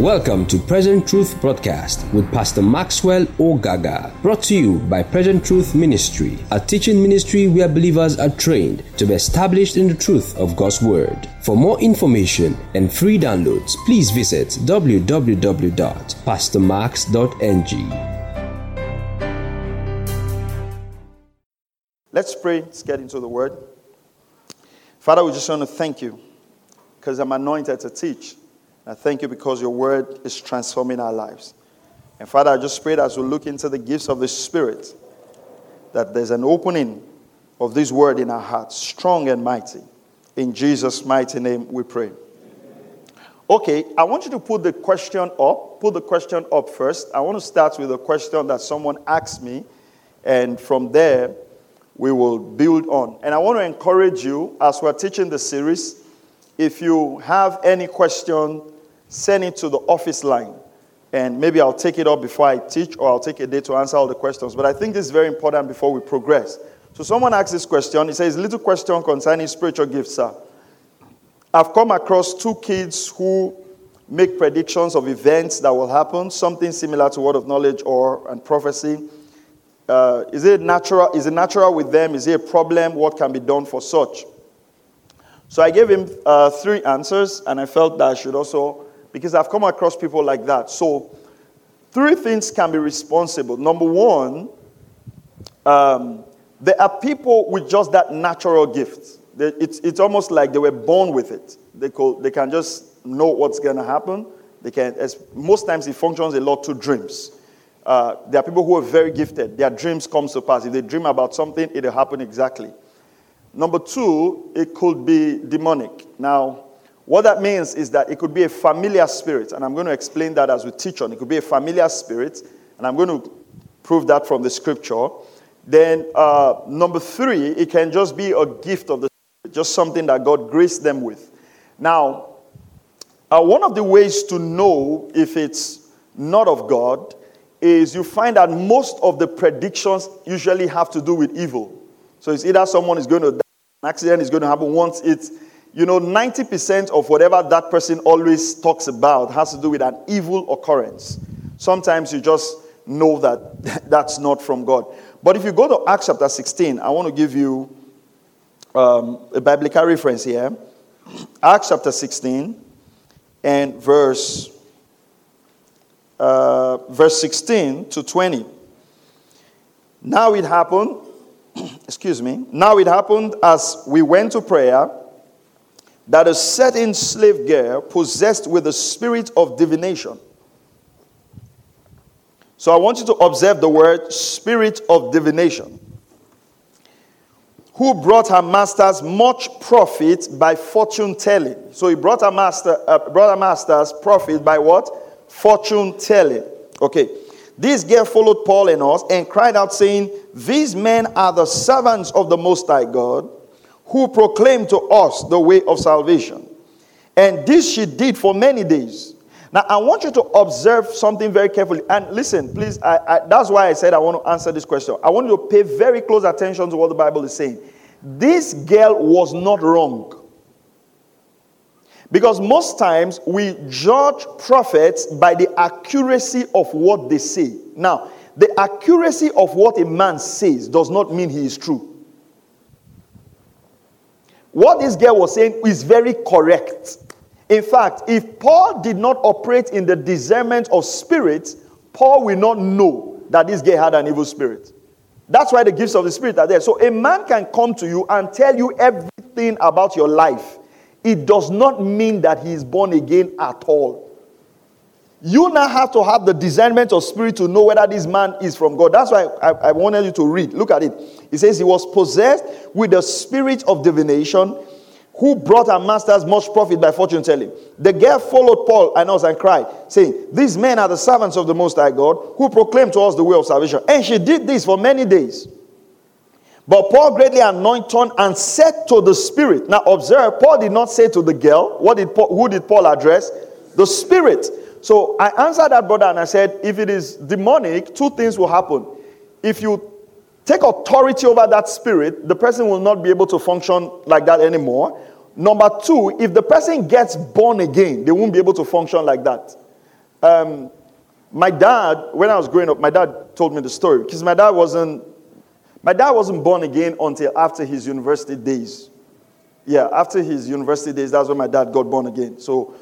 Welcome to Present Truth Broadcast with Pastor Maxwell Ogaga, brought to you by Present Truth Ministry, a teaching ministry where believers are trained to be established in the truth of God's Word. For more information and free downloads, please visit www.pastormax.ng. Let's pray. Let's get into the Word. Father, we just want to thank you because I'm anointed to teach. I thank you because your word is transforming our lives. And Father, I just pray as we look into the gifts of the Spirit, that there's an opening of this word in our hearts, strong and mighty. In Jesus' mighty name we pray. Okay, I want you to put the question up. Put the question up first. I want to start with a question that someone asked me, and from there, we will build on. And I want to encourage you as we're teaching the series. If you have any question, send it to the office line. And maybe I'll take it up before I teach, or I'll take a day to answer all the questions. But I think this is very important before we progress. So someone asked this question. He says, Little question concerning spiritual gifts, sir. I've come across two kids who make predictions of events that will happen, something similar to word of knowledge or and prophecy. Uh, is it natural? Is it natural with them? Is it a problem? What can be done for such? So I gave him uh, three answers, and I felt that I should also because I've come across people like that. So, three things can be responsible. Number one, um, there are people with just that natural gift. They, it's, it's almost like they were born with it. They, could, they can just know what's going to happen. They can, as, most times it functions a lot to dreams. Uh, there are people who are very gifted. Their dreams come to pass. If they dream about something, it'll happen exactly. Number two, it could be demonic. Now, what that means is that it could be a familiar spirit, and I'm going to explain that as we teach on. It could be a familiar spirit, and I'm going to prove that from the scripture. Then, uh, number three, it can just be a gift of the Spirit, just something that God graced them with. Now, uh, one of the ways to know if it's not of God is you find that most of the predictions usually have to do with evil. So it's either someone is going to die, an accident is going to happen once it's you know, 90% of whatever that person always talks about has to do with an evil occurrence. Sometimes you just know that that's not from God. But if you go to Acts chapter 16, I want to give you um, a biblical reference here. Acts chapter 16 and verse, uh, verse 16 to 20. Now it happened, excuse me, now it happened as we went to prayer that a certain slave girl possessed with the spirit of divination. So I want you to observe the word spirit of divination. Who brought her masters much profit by fortune telling. So he brought her master, uh, brought her masters profit by what? Fortune telling. Okay. This girl followed Paul and us and cried out, saying, These men are the servants of the Most High God who proclaimed to us the way of salvation. And this she did for many days. Now, I want you to observe something very carefully. And listen, please, I, I, that's why I said I want to answer this question. I want you to pay very close attention to what the Bible is saying. This girl was not wrong. Because most times we judge prophets by the accuracy of what they say. Now, the accuracy of what a man says does not mean he is true. What this girl was saying is very correct. In fact, if Paul did not operate in the discernment of spirits, Paul will not know that this girl had an evil spirit. That's why the gifts of the Spirit are there. So a man can come to you and tell you everything about your life. It does not mean that he is born again at all. You now have to have the discernment of spirit to know whether this man is from God. That's why I, I wanted you to read. Look at it. He says he was possessed with the spirit of divination, who brought our masters much profit by fortune telling. The girl followed Paul and us and cried, saying, These men are the servants of the Most High God, who proclaim to us the way of salvation. And she did this for many days. But Paul greatly anointed and said to the spirit. Now observe, Paul did not say to the girl. What did Paul, who did Paul address? The spirit. So I answered that brother and I said, if it is demonic, two things will happen. If you take authority over that spirit, the person will not be able to function like that anymore. Number two, if the person gets born again, they won't be able to function like that. Um, my dad, when I was growing up, my dad told me the story because my dad wasn't my dad wasn't born again until after his university days. Yeah, after his university days, that's when my dad got born again. So,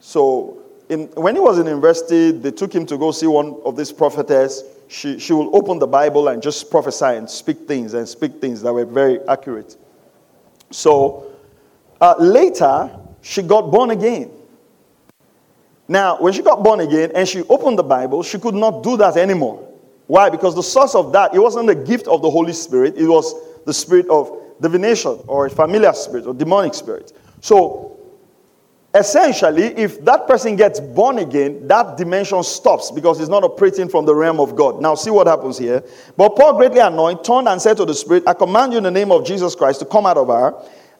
so in, when he was in university, they took him to go see one of these prophetess. She, she will open the Bible and just prophesy and speak things and speak things that were very accurate. So uh, later, she got born again. Now, when she got born again and she opened the Bible, she could not do that anymore. Why? Because the source of that, it wasn't the gift of the Holy Spirit, it was the spirit of divination or a familiar spirit or demonic spirit. So, essentially, if that person gets born again, that dimension stops because it's not operating from the realm of God. Now, see what happens here. But Paul, greatly anointed, turned and said to the Spirit, I command you in the name of Jesus Christ to come out of her.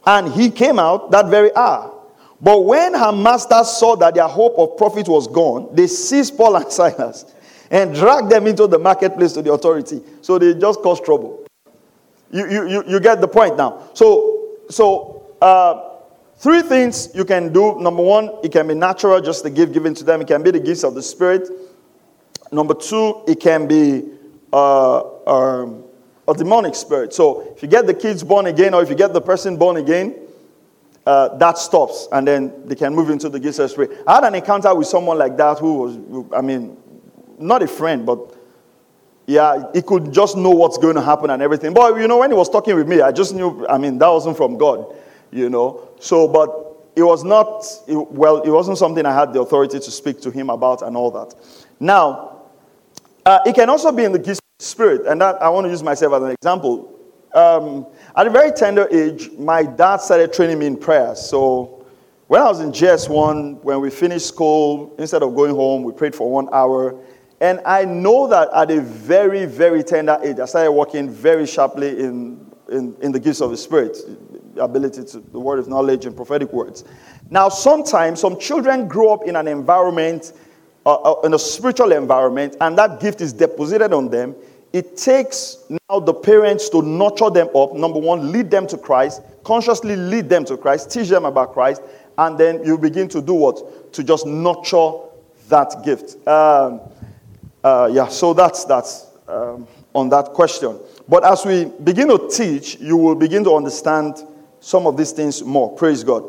And he came out that very hour. But when her masters saw that their hope of profit was gone, they seized Paul and Silas and dragged them into the marketplace to the authority. So they just caused trouble. You, you, you, you get the point now. So, so uh, three things you can do. Number one, it can be natural, just the gift given to them. It can be the gifts of the Spirit. Number two, it can be uh, um, a demonic spirit. So if you get the kids born again or if you get the person born again, uh, that stops and then they can move into the gifts of the spirit. I had an encounter with someone like that who was, I mean, not a friend, but yeah, he could just know what's going to happen and everything. But you know, when he was talking with me, I just knew, I mean, that wasn't from God, you know. So, but it was not, it, well, it wasn't something I had the authority to speak to him about and all that. Now, uh, it can also be in the gift of the spirit, and that I want to use myself as an example. Um, at a very tender age, my dad started training me in prayer. So when I was in JS1, when we finished school, instead of going home, we prayed for one hour. And I know that at a very, very tender age, I started working very sharply in, in, in the gifts of the Spirit, ability to the word of knowledge and prophetic words. Now, sometimes some children grow up in an environment, uh, uh, in a spiritual environment, and that gift is deposited on them. It takes now the parents to nurture them up. Number one, lead them to Christ, consciously lead them to Christ, teach them about Christ, and then you begin to do what? To just nurture that gift. Um, uh, yeah, so that's that's um, on that question. But as we begin to teach, you will begin to understand some of these things more. Praise God.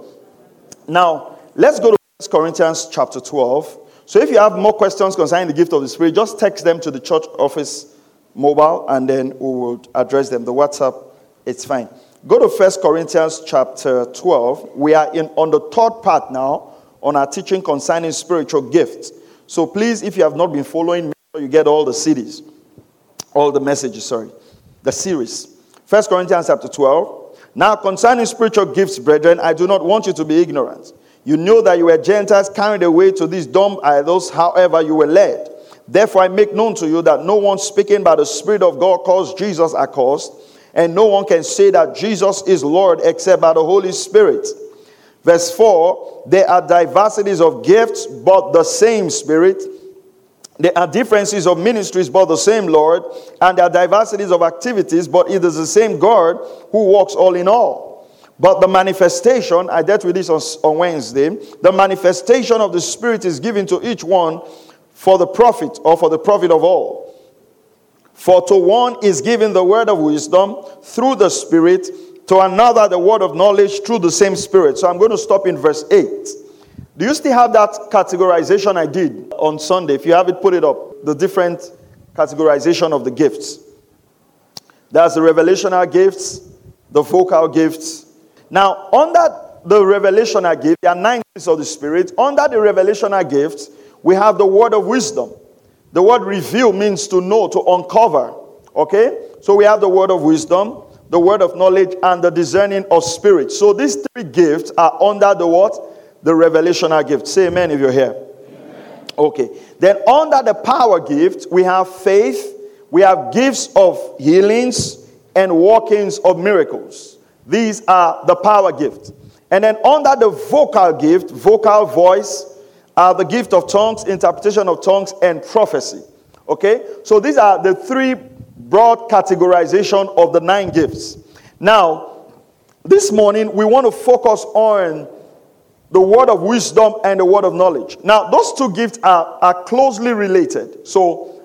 Now, let's go to 1 Corinthians chapter 12. So if you have more questions concerning the gift of the Spirit, just text them to the church office mobile and then we will address them. The WhatsApp, it's fine. Go to 1 Corinthians chapter 12. We are in on the third part now on our teaching concerning spiritual gifts. So please, if you have not been following, me, you get all the CDs, all the messages, sorry, the series. First Corinthians chapter 12. Now, concerning spiritual gifts, brethren, I do not want you to be ignorant. You know that you were Gentiles carried away to these dumb idols, however, you were led. Therefore, I make known to you that no one speaking by the Spirit of God calls Jesus accursed, and no one can say that Jesus is Lord except by the Holy Spirit. Verse 4 There are diversities of gifts, but the same Spirit. There are differences of ministries, but the same Lord, and there are diversities of activities, but it is the same God who works all in all. But the manifestation, I dealt with this on, on Wednesday, the manifestation of the Spirit is given to each one for the profit or for the profit of all. For to one is given the word of wisdom through the Spirit, to another the word of knowledge through the same Spirit. So I'm going to stop in verse 8. Do you still have that categorization I did on Sunday? If you have it, put it up. The different categorization of the gifts. There's the revelational gifts, the vocal gifts. Now, under the revelational gift, there are nine gifts of the Spirit. Under the revelational gifts, we have the word of wisdom. The word reveal means to know, to uncover. Okay? So we have the word of wisdom, the word of knowledge, and the discerning of spirit. So these three gifts are under the what? The revelational gift. Say amen if you're here. Amen. Okay. Then under the power gift, we have faith, we have gifts of healings and workings of miracles. These are the power gift. And then under the vocal gift, vocal voice, are the gift of tongues, interpretation of tongues, and prophecy. Okay? So these are the three broad categorization of the nine gifts. Now, this morning we want to focus on the word of wisdom and the word of knowledge. Now, those two gifts are, are closely related. So,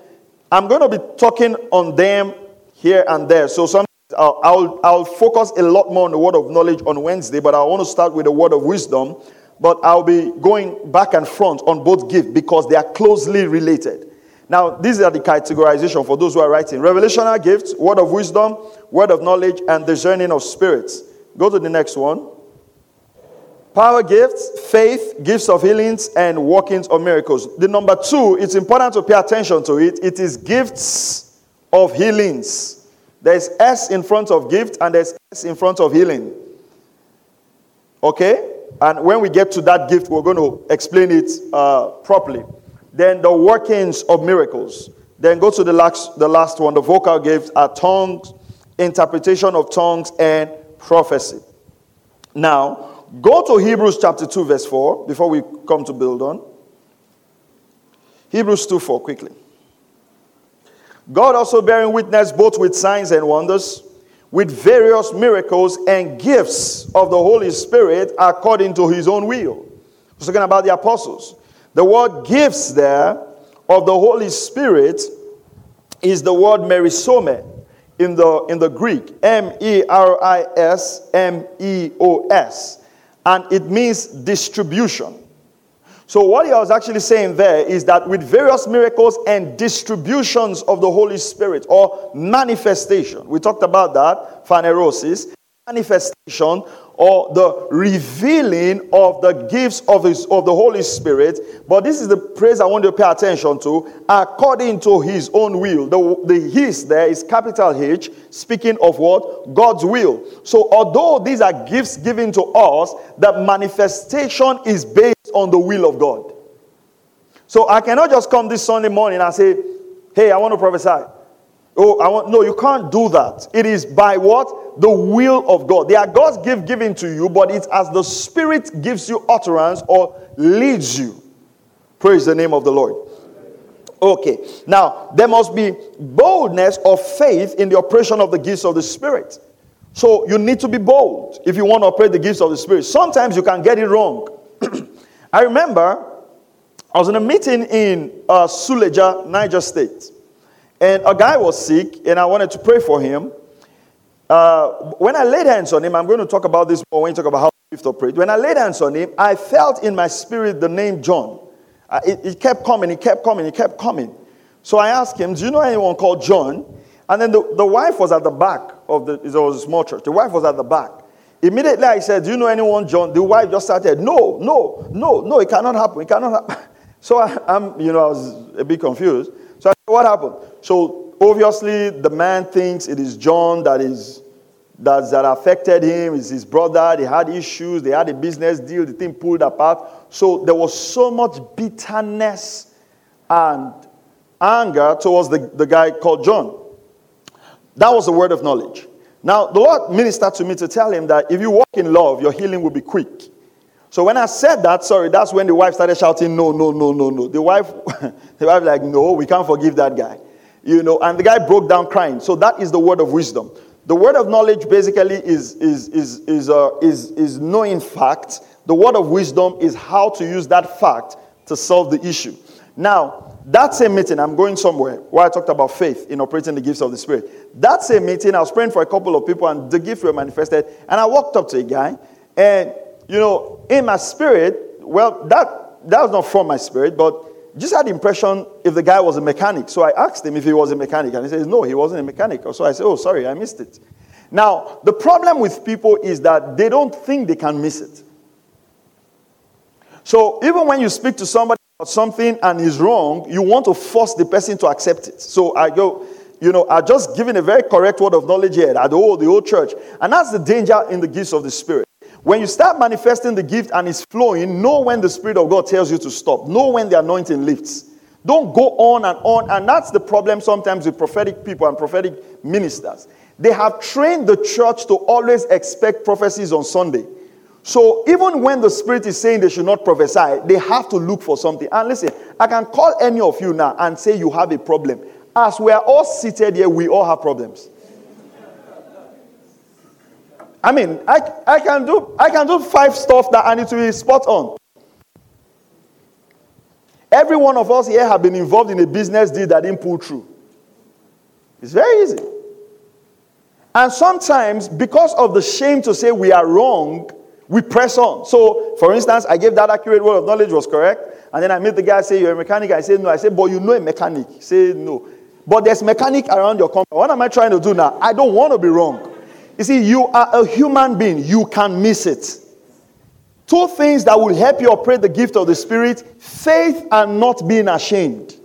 I'm going to be talking on them here and there. So, some, I'll, I'll, I'll focus a lot more on the word of knowledge on Wednesday, but I want to start with the word of wisdom. But I'll be going back and front on both gifts because they are closely related. Now, these are the categorization for those who are writing revelational gifts, word of wisdom, word of knowledge, and discerning of spirits. Go to the next one. Power gifts, faith, gifts of healings, and workings of miracles. The number two, it's important to pay attention to it. It is gifts of healings. There's S in front of gift and there's S in front of healing. Okay? And when we get to that gift, we're going to explain it uh, properly. Then the workings of miracles. Then go to the last, the last one. The vocal gifts are tongues, interpretation of tongues, and prophecy. Now, Go to Hebrews chapter 2, verse 4, before we come to build on. Hebrews 2 4, quickly. God also bearing witness both with signs and wonders, with various miracles and gifts of the Holy Spirit according to his own will. We're talking about the apostles. The word gifts there of the Holy Spirit is the word merismos in the, in the Greek. M E R I S M E O S and it means distribution. So, what he was actually saying there is that with various miracles and distributions of the Holy Spirit or manifestation, we talked about that, phanerosis, manifestation or the revealing of the gifts of, his, of the Holy Spirit. But this is the praise I want you to pay attention to according to his own will. The, the his there is capital H, speaking of what? God's will. So, although these are gifts given to us, the manifestation is based on the will of God. So, I cannot just come this Sunday morning and say, Hey, I want to prophesy. Oh, I want no, you can't do that. It is by what? The will of God. They are God's gift given to you, but it's as the Spirit gives you utterance or leads you. Praise the name of the Lord. Okay, now there must be boldness of faith in the operation of the gifts of the Spirit. So you need to be bold if you want to operate the gifts of the Spirit. Sometimes you can get it wrong. I remember I was in a meeting in uh, Suleja, Niger State. And a guy was sick, and I wanted to pray for him. Uh, when I laid hands on him, I'm going to talk about this more when you talk about how gift operate. When I laid hands on him, I felt in my spirit the name John. Uh, it, it, kept coming, it kept coming, it kept coming. So I asked him, Do you know anyone called John? And then the, the wife was at the back of the, it was a small church. The wife was at the back. Immediately I said, Do you know anyone, John? The wife just started, No, no, no, no, it cannot happen. It cannot happen. So I, am you know, I was a bit confused. So what happened? So obviously the man thinks it is John that is that, that affected him, is his brother, they had issues, they had a business deal, the thing pulled apart. So there was so much bitterness and anger towards the, the guy called John. That was the word of knowledge. Now, the Lord ministered to me to tell him that if you walk in love, your healing will be quick. So when I said that, sorry, that's when the wife started shouting, no, no, no, no, no. The wife, the wife like, no, we can't forgive that guy. You know, and the guy broke down crying. So that is the word of wisdom. The word of knowledge basically is, is, is, is, uh, is, is knowing fact. The word of wisdom is how to use that fact to solve the issue. Now, that same meeting, I'm going somewhere where I talked about faith in operating the gifts of the Spirit. That same meeting, I was praying for a couple of people and the gifts were manifested. And I walked up to a guy and you know, in my spirit, well, that, that was not from my spirit, but just had the impression if the guy was a mechanic. So I asked him if he was a mechanic, and he says, no, he wasn't a mechanic. So I said, oh, sorry, I missed it. Now, the problem with people is that they don't think they can miss it. So even when you speak to somebody about something and is wrong, you want to force the person to accept it. So I go, you know, I just given a very correct word of knowledge here at oh, the old, the old church. And that's the danger in the gifts of the Spirit. When you start manifesting the gift and it's flowing, know when the Spirit of God tells you to stop. Know when the anointing lifts. Don't go on and on. And that's the problem sometimes with prophetic people and prophetic ministers. They have trained the church to always expect prophecies on Sunday. So even when the Spirit is saying they should not prophesy, they have to look for something. And listen, I can call any of you now and say you have a problem. As we are all seated here, we all have problems. I mean, I, I can do I can do five stuff that I need to be spot on. Every one of us here have been involved in a business deal that didn't pull through. It's very easy. And sometimes, because of the shame to say we are wrong, we press on. So, for instance, I gave that accurate word of knowledge was correct. And then I meet the guy, say, You're a mechanic. I say, No. I say, But you know a mechanic. Say, No. But there's mechanic around your company. What am I trying to do now? I don't want to be wrong. You see, you are a human being, you can miss it. Two things that will help you operate the gift of the Spirit faith and not being ashamed.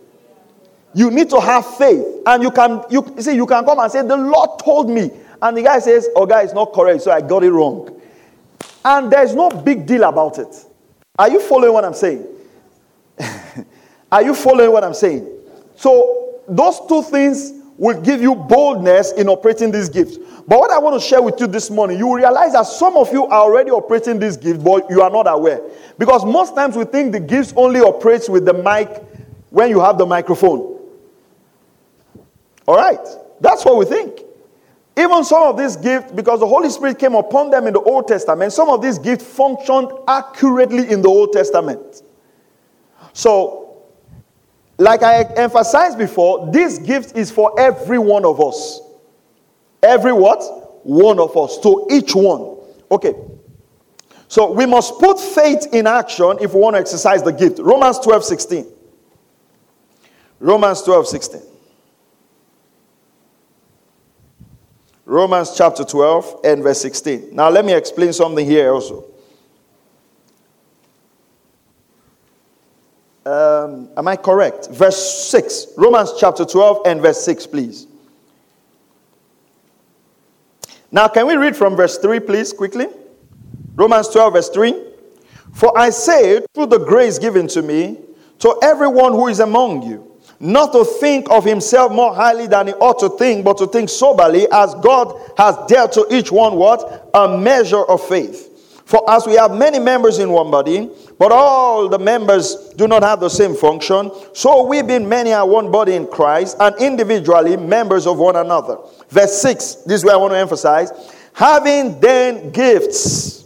You need to have faith. And you can, you, you see, you can come and say, The Lord told me. And the guy says, Oh, guy, it's not correct, so I got it wrong. And there's no big deal about it. Are you following what I'm saying? Are you following what I'm saying? So, those two things will give you boldness in operating these gifts. But what I want to share with you this morning, you realize that some of you are already operating these gifts, but you are not aware. Because most times we think the gifts only operates with the mic when you have the microphone. All right, that's what we think. Even some of these gifts, because the Holy Spirit came upon them in the Old Testament, some of these gifts functioned accurately in the Old Testament. So, like I emphasized before, this gift is for every one of us. Every what? One of us. To each one. Okay. So we must put faith in action if we want to exercise the gift. Romans 12 16. Romans 12 16. Romans chapter 12 and verse 16. Now, let me explain something here also. Um, am I correct? Verse 6. Romans chapter 12 and verse 6, please. Now, can we read from verse 3, please, quickly? Romans 12, verse 3. For I say, through the grace given to me, to everyone who is among you, not to think of himself more highly than he ought to think, but to think soberly, as God has dealt to each one what? A measure of faith. For as we have many members in one body, but all the members do not have the same function, so we being many are one body in Christ, and individually members of one another. Verse 6, this is where I want to emphasize. Having then gifts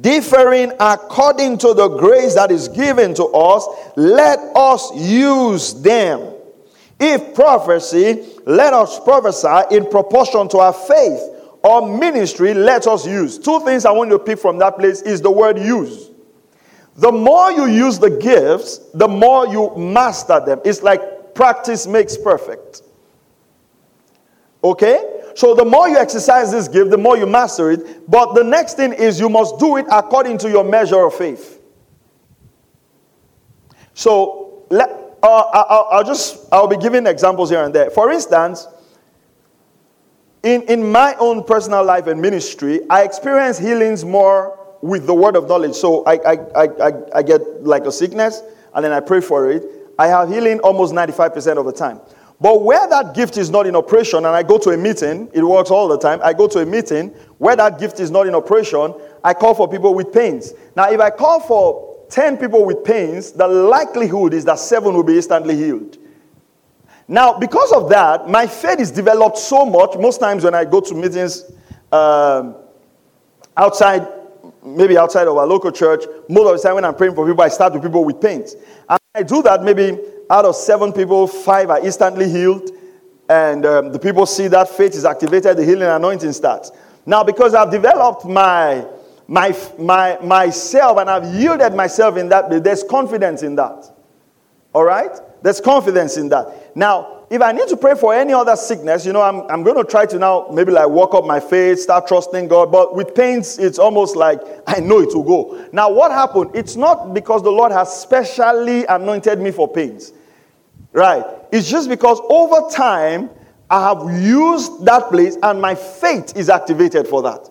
differing according to the grace that is given to us, let us use them. If prophecy, let us prophesy in proportion to our faith. Or ministry, let us use. Two things I want you to pick from that place is the word use. The more you use the gifts, the more you master them. It's like practice makes perfect. Okay? So the more you exercise this gift, the more you master it. But the next thing is you must do it according to your measure of faith. So let, uh, I'll, I'll just I'll be giving examples here and there. For instance, in, in my own personal life and ministry, I experience healings more with the word of knowledge. So I, I, I, I, I get like a sickness and then I pray for it. I have healing almost 95% of the time. But where that gift is not in operation, and I go to a meeting, it works all the time. I go to a meeting where that gift is not in operation, I call for people with pains. Now, if I call for 10 people with pains, the likelihood is that seven will be instantly healed. Now, because of that, my faith is developed so much. Most times when I go to meetings um, outside, maybe outside of our local church, most of the time when I'm praying for people, I start with people with pains. And I do that maybe out of seven people, five are instantly healed. And um, the people see that faith is activated, the healing anointing starts. Now, because I've developed my, my, my, myself and I've yielded myself in that, there's confidence in that. All right? There's confidence in that. Now, if I need to pray for any other sickness, you know, I'm, I'm going to try to now maybe like walk up my faith, start trusting God. But with pains, it's almost like I know it will go. Now, what happened? It's not because the Lord has specially anointed me for pains. Right. It's just because over time, I have used that place and my faith is activated for that.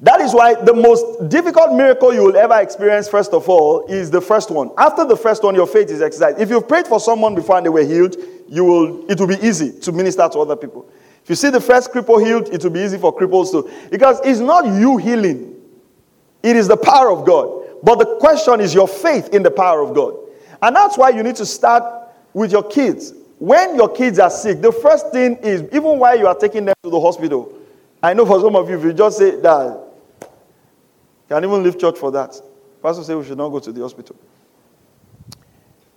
That is why the most difficult miracle you will ever experience, first of all, is the first one. After the first one, your faith is exercised. If you've prayed for someone before and they were healed, you will, it will be easy to minister to other people. If you see the first cripple healed, it will be easy for cripples too. Because it's not you healing, it is the power of God. But the question is your faith in the power of God. And that's why you need to start with your kids. When your kids are sick, the first thing is, even while you are taking them to the hospital, I know for some of you, if you just say that, can even leave church for that. Pastor say we should not go to the hospital.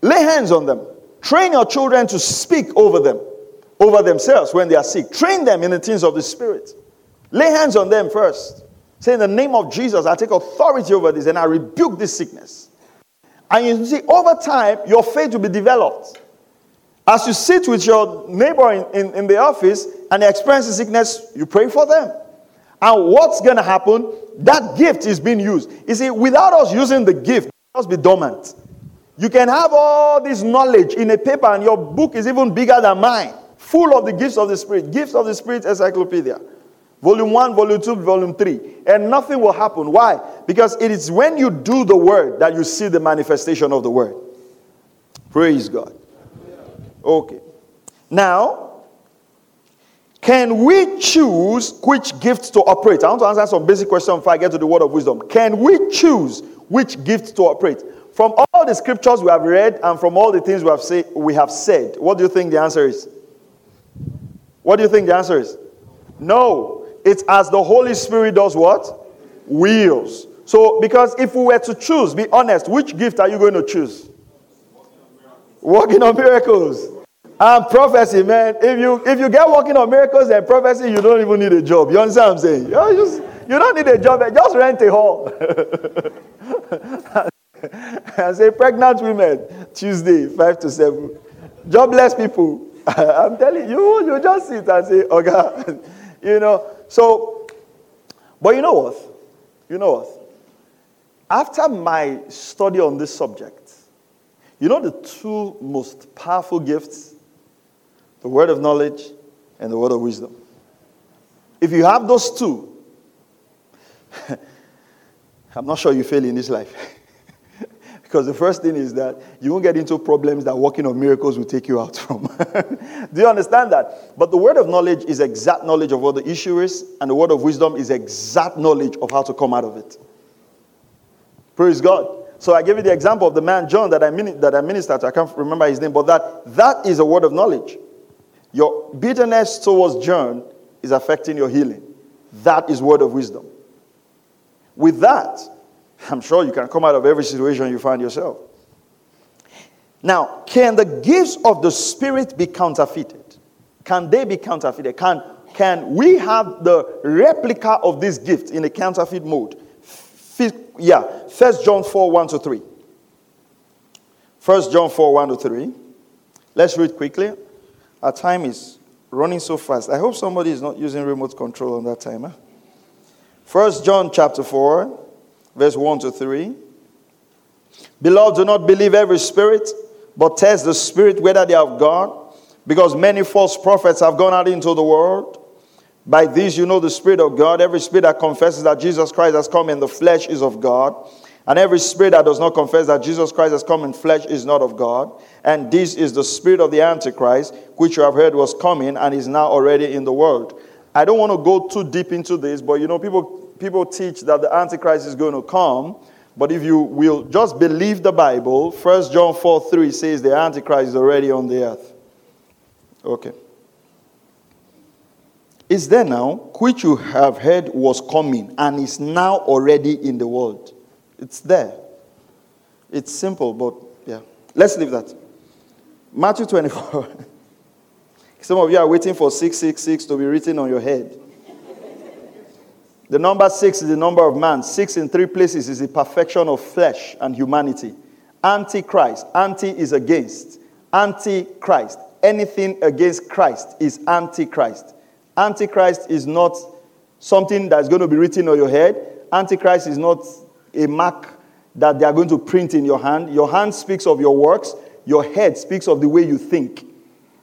Lay hands on them. Train your children to speak over them, over themselves when they are sick. Train them in the things of the Spirit. Lay hands on them first. Say, in the name of Jesus, I take authority over this and I rebuke this sickness. And you see, over time, your faith will be developed. As you sit with your neighbor in, in, in the office and they experience the sickness, you pray for them. And what's going to happen? That gift is being used. You see, without us using the gift, must be dormant. You can have all this knowledge in a paper, and your book is even bigger than mine, full of the gifts of the Spirit. Gifts of the Spirit Encyclopedia. Volume 1, Volume 2, Volume 3. And nothing will happen. Why? Because it is when you do the word that you see the manifestation of the word. Praise God. Okay. Now, can we choose which gifts to operate? I want to answer some basic questions before I get to the word of wisdom. Can we choose which gifts to operate? From all the scriptures we have read and from all the things we have, say, we have said, what do you think the answer is? What do you think the answer is? No. It's as the Holy Spirit does what? Wills. So, because if we were to choose, be honest, which gift are you going to choose? Working on miracles. And prophecy, man. If you if you get working on miracles and prophecy, you don't even need a job. You understand what I'm saying? You, just, you don't need a job. Just rent a hall. I say pregnant women Tuesday five to seven. Jobless people. I'm telling you, you just sit and say, oh, okay, you know. So, but you know what? You know what? After my study on this subject, you know the two most powerful gifts the word of knowledge and the word of wisdom. If you have those two, I'm not sure you fail in this life. because the first thing is that you won't get into problems that working on miracles will take you out from. Do you understand that? But the word of knowledge is exact knowledge of what the issue is, and the word of wisdom is exact knowledge of how to come out of it. Praise God. So I gave you the example of the man John that I, that I ministered to. I can't remember his name, but that, that is a word of knowledge. Your bitterness towards John is affecting your healing. That is word of wisdom. With that, I'm sure you can come out of every situation you find yourself. Now, can the gifts of the Spirit be counterfeited? Can they be counterfeited? Can, can we have the replica of this gift in a counterfeit mode? F- yeah, 1 John 4 1 to 3. 1 John 4 1 to 3. Let's read quickly. Our time is running so fast. I hope somebody is not using remote control on that timer. First John chapter 4, verse 1 to 3. Beloved, do not believe every spirit, but test the spirit whether they are of God, because many false prophets have gone out into the world. By these you know the Spirit of God. Every spirit that confesses that Jesus Christ has come in the flesh is of God. And every spirit that does not confess that Jesus Christ has come in flesh is not of God. And this is the spirit of the Antichrist, which you have heard was coming and is now already in the world. I don't want to go too deep into this, but you know, people, people teach that the Antichrist is going to come. But if you will just believe the Bible, 1 John 4 3 says the Antichrist is already on the earth. Okay. Is there now, which you have heard was coming and is now already in the world? It's there. It's simple, but yeah. Let's leave that. Matthew 24. Some of you are waiting for 666 to be written on your head. The number six is the number of man. Six in three places is the perfection of flesh and humanity. Antichrist. Anti is against. Antichrist. Anything against Christ is antichrist. Antichrist is not something that's going to be written on your head. Antichrist is not a mark that they are going to print in your hand. Your hand speaks of your works, your head speaks of the way you think.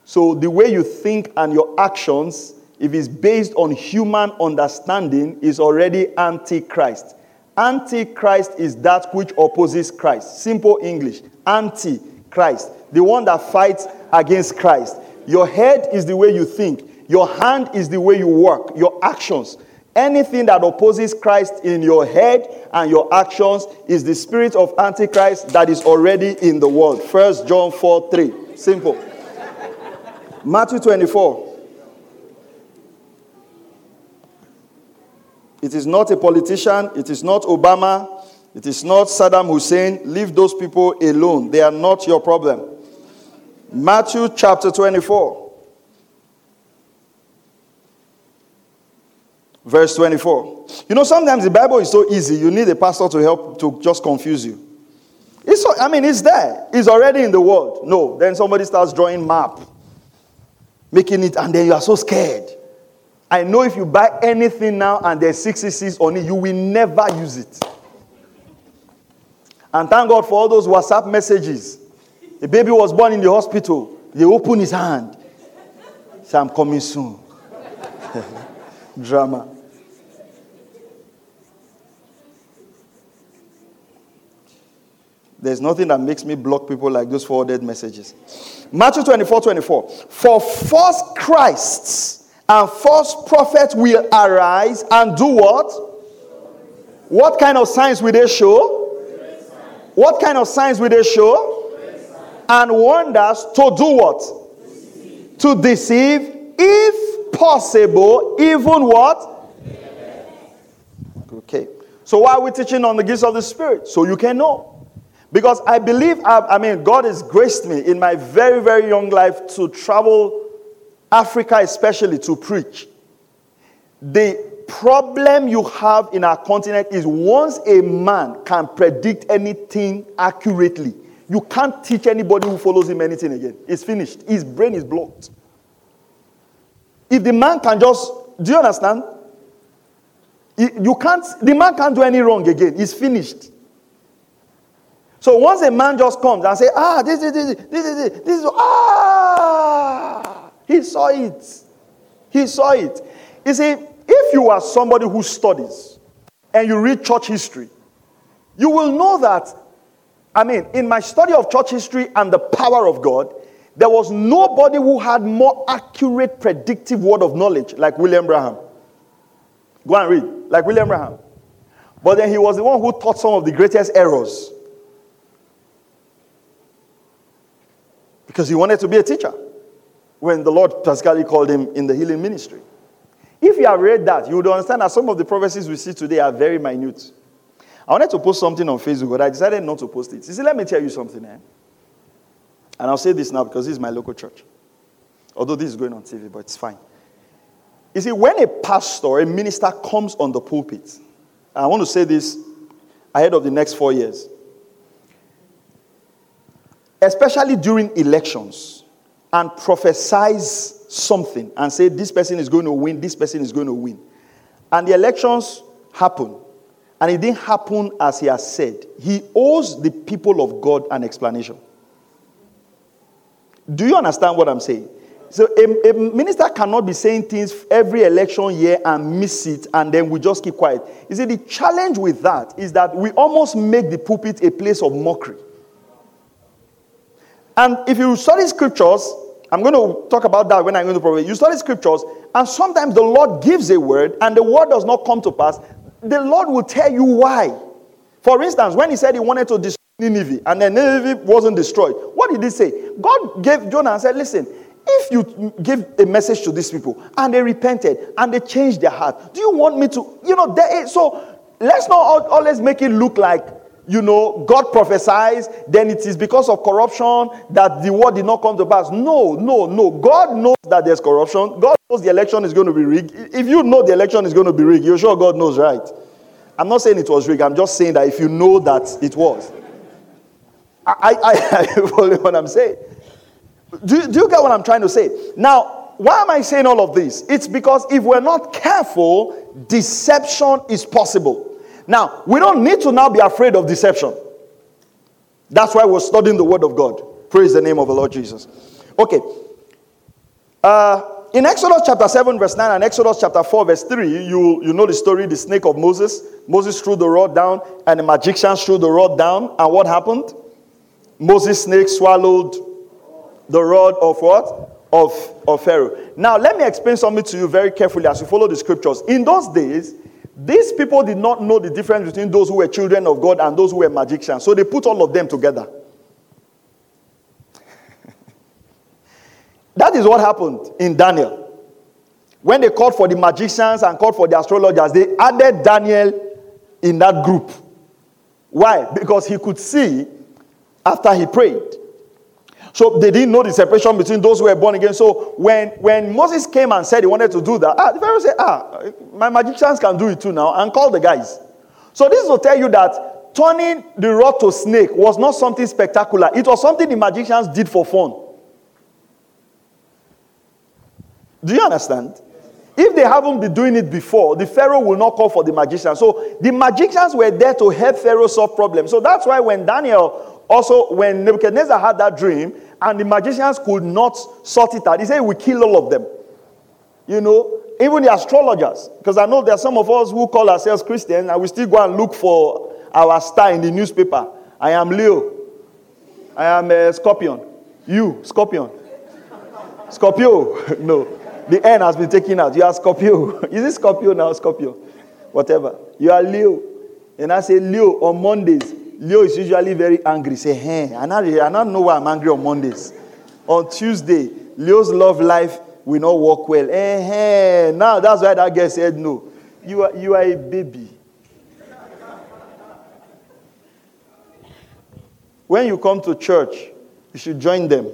So, the way you think and your actions, if it's based on human understanding, is already antichrist. Antichrist is that which opposes Christ. Simple English. Anti-Christ. The one that fights against Christ. Your head is the way you think. Your hand is the way you work. Your actions. Anything that opposes Christ in your head and your actions is the spirit of Antichrist that is already in the world. First John 4 3. Simple. Matthew 24. It is not a politician. It is not Obama. It is not Saddam Hussein. Leave those people alone. They are not your problem. Matthew chapter 24. Verse 24. You know, sometimes the Bible is so easy, you need a pastor to help to just confuse you. It's I mean, it's there. It's already in the world. No, then somebody starts drawing map, making it, and then you are so scared. I know if you buy anything now and there's 66 on it, you will never use it. And thank God for all those WhatsApp messages. A baby was born in the hospital. They open his hand. Say, I'm coming soon. Drama. There's nothing that makes me block people like those forwarded messages. Matthew 24 24. For false Christs and false prophets will arise and do what? What kind of signs will they show? What kind of signs will they show? And wonders to do what? To deceive, if possible, even what? Okay. So why are we teaching on the gifts of the Spirit? So you can know. Because I believe, I, I mean, God has graced me in my very, very young life to travel Africa, especially to preach. The problem you have in our continent is once a man can predict anything accurately, you can't teach anybody who follows him anything again. It's finished. His brain is blocked. If the man can just, do you understand? You can't, the man can't do any wrong again. It's finished. So once a man just comes and say, ah, this, this, this, this, this, this, this, ah, he saw it. He saw it. You see, if you are somebody who studies and you read church history, you will know that, I mean, in my study of church history and the power of God, there was nobody who had more accurate predictive word of knowledge like William Branham. Go and read, like William Branham. But then he was the one who taught some of the greatest errors. Because he wanted to be a teacher when the Lord practically called him in the healing ministry. If you have read that, you would understand that some of the prophecies we see today are very minute. I wanted to post something on Facebook, but I decided not to post it. You see, let me tell you something, eh? And I'll say this now because this is my local church. Although this is going on TV, but it's fine. You see, when a pastor, a minister comes on the pulpit, I want to say this ahead of the next four years especially during elections, and prophesize something and say, This person is going to win, this person is going to win. And the elections happen, and it didn't happen as he has said. He owes the people of God an explanation. Do you understand what I'm saying? So a, a, minister cannot be saying things every election year and miss it, and then we just keep quiet. You see, the challenge with that is that we almost make the pulpit a place of mockery. And if you study scriptures, I'm going to talk about that when I'm going to provide. You study scriptures, and sometimes the Lord gives a word, and the word does not come to pass. The Lord will tell you why. For instance, when he said he wanted to destroy Nineveh, and then Nineveh wasn't destroyed, what did he say? God gave Jonah and said, Listen, if you give a message to these people and they repented and they changed their heart, do you want me to? You know, so let's not always make it look like you know, God prophesies, then it is because of corruption that the word did not come to pass. No, no, no. God knows that there's corruption. God knows the election is going to be rigged. If you know the election is going to be rigged, you're sure God knows, right? I'm not saying it was rigged. I'm just saying that if you know that it was. I, I, I follow what I'm saying. Do, do you get what I'm trying to say? Now, why am I saying all of this? It's because if we're not careful, deception is possible. Now, we don't need to now be afraid of deception. That's why we're studying the Word of God. Praise the name of the Lord Jesus. Okay. Uh, in Exodus chapter 7, verse 9, and Exodus chapter 4, verse 3, you, you know the story the snake of Moses. Moses threw the rod down, and the magicians threw the rod down. And what happened? Moses' snake swallowed the rod of what? Of, of Pharaoh. Now, let me explain something to you very carefully as you follow the scriptures. In those days, these people did not know the difference between those who were children of God and those who were magicians. So they put all of them together. that is what happened in Daniel. When they called for the magicians and called for the astrologers, they added Daniel in that group. Why? Because he could see after he prayed. So they didn't know the separation between those who were born again. So when, when Moses came and said he wanted to do that, ah, the Pharaoh said, ah, my magicians can do it too now, and call the guys. So this will tell you that turning the rod to snake was not something spectacular. It was something the magicians did for fun. Do you understand? If they haven't been doing it before, the Pharaoh will not call for the magicians. So the magicians were there to help Pharaoh solve problems. So that's why when Daniel also, when Nebuchadnezzar had that dream and the magicians could not sort it out, he said, We kill all of them. You know, even the astrologers, because I know there are some of us who call ourselves Christians and we still go and look for our star in the newspaper. I am Leo. I am a Scorpion. You, Scorpion. Scorpio. no. The N has been taken out. You are Scorpio. Is it Scorpio now? Scorpio. Whatever. You are Leo. And I say Leo on Mondays. Leo is usually very angry. Say, hey, I not, I not know why I'm angry on Mondays. On Tuesday, Leo's love life will not work well. Eh, hey, now that's why that guy said no. You are, you are a baby. When you come to church, you should join them.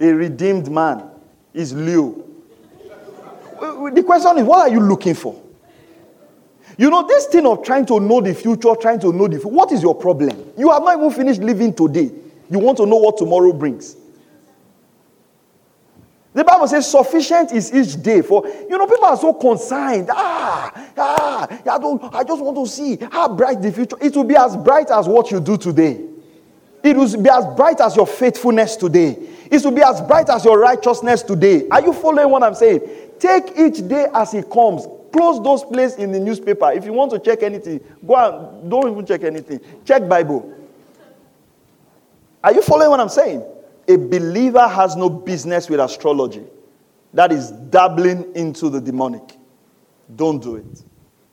A redeemed man is Leo. The question is, what are you looking for? You know, this thing of trying to know the future, trying to know the future, what is your problem? You have not even finished living today. You want to know what tomorrow brings. The Bible says sufficient is each day for you know people are so concerned. Ah, ah, I don't I just want to see how bright the future. It will be as bright as what you do today. It will be as bright as your faithfulness today. It will be as bright as your righteousness today. Are you following what I'm saying? Take each day as it comes. Close those places in the newspaper. If you want to check anything, go and don't even check anything. Check Bible. Are you following what I'm saying? A believer has no business with astrology. That is dabbling into the demonic. Don't do it.